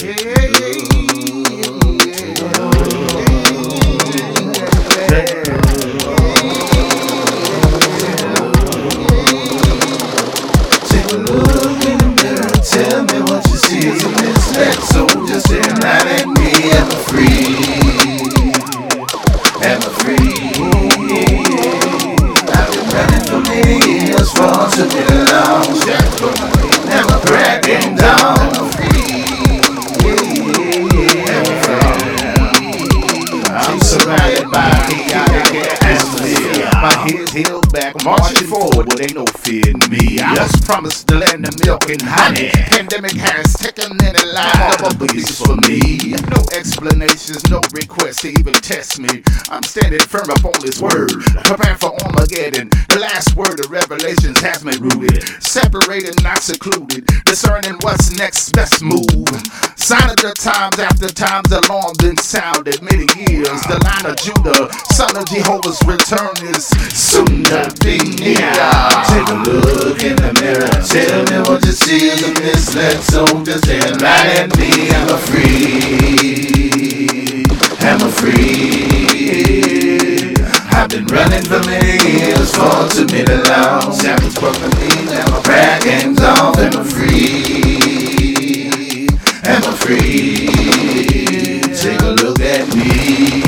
Take a look, in the mirror, tell me what you see is a misled soldier head's held back, marching forward with ain't no fear in me. I just promised the land of milk and honey. Pandemic has taken any line of abuse for me. No explanations, no requests to even test me. I'm standing firm upon this word, preparing for Armageddon. The last word of Revelations has me rooted, separated, not secluded, discerning what's next best move. Sign of the times after times, alarm been sounded many years. The line of Judah, son of Jehovah's return is soon to be near. Take a look in the mirror, tell me what you see is a misled soldier staring right at me. I'm a free? I'm a free? I've been running for many years, far too many long. Shackles broken me, now my prayer game's off. Am I free? Am free? Take a look at me.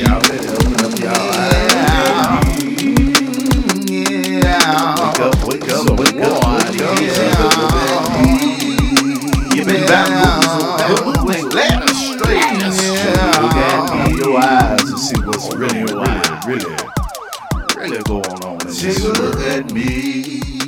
Y'all better open up y'all eyes. Yeah. Wake up, wake up, wake up, wake up. You've been bamboozled, hoodwinked, led astray. Look at me, your eyes to see what's really, really, really, really going on. in this world. Take a look at me.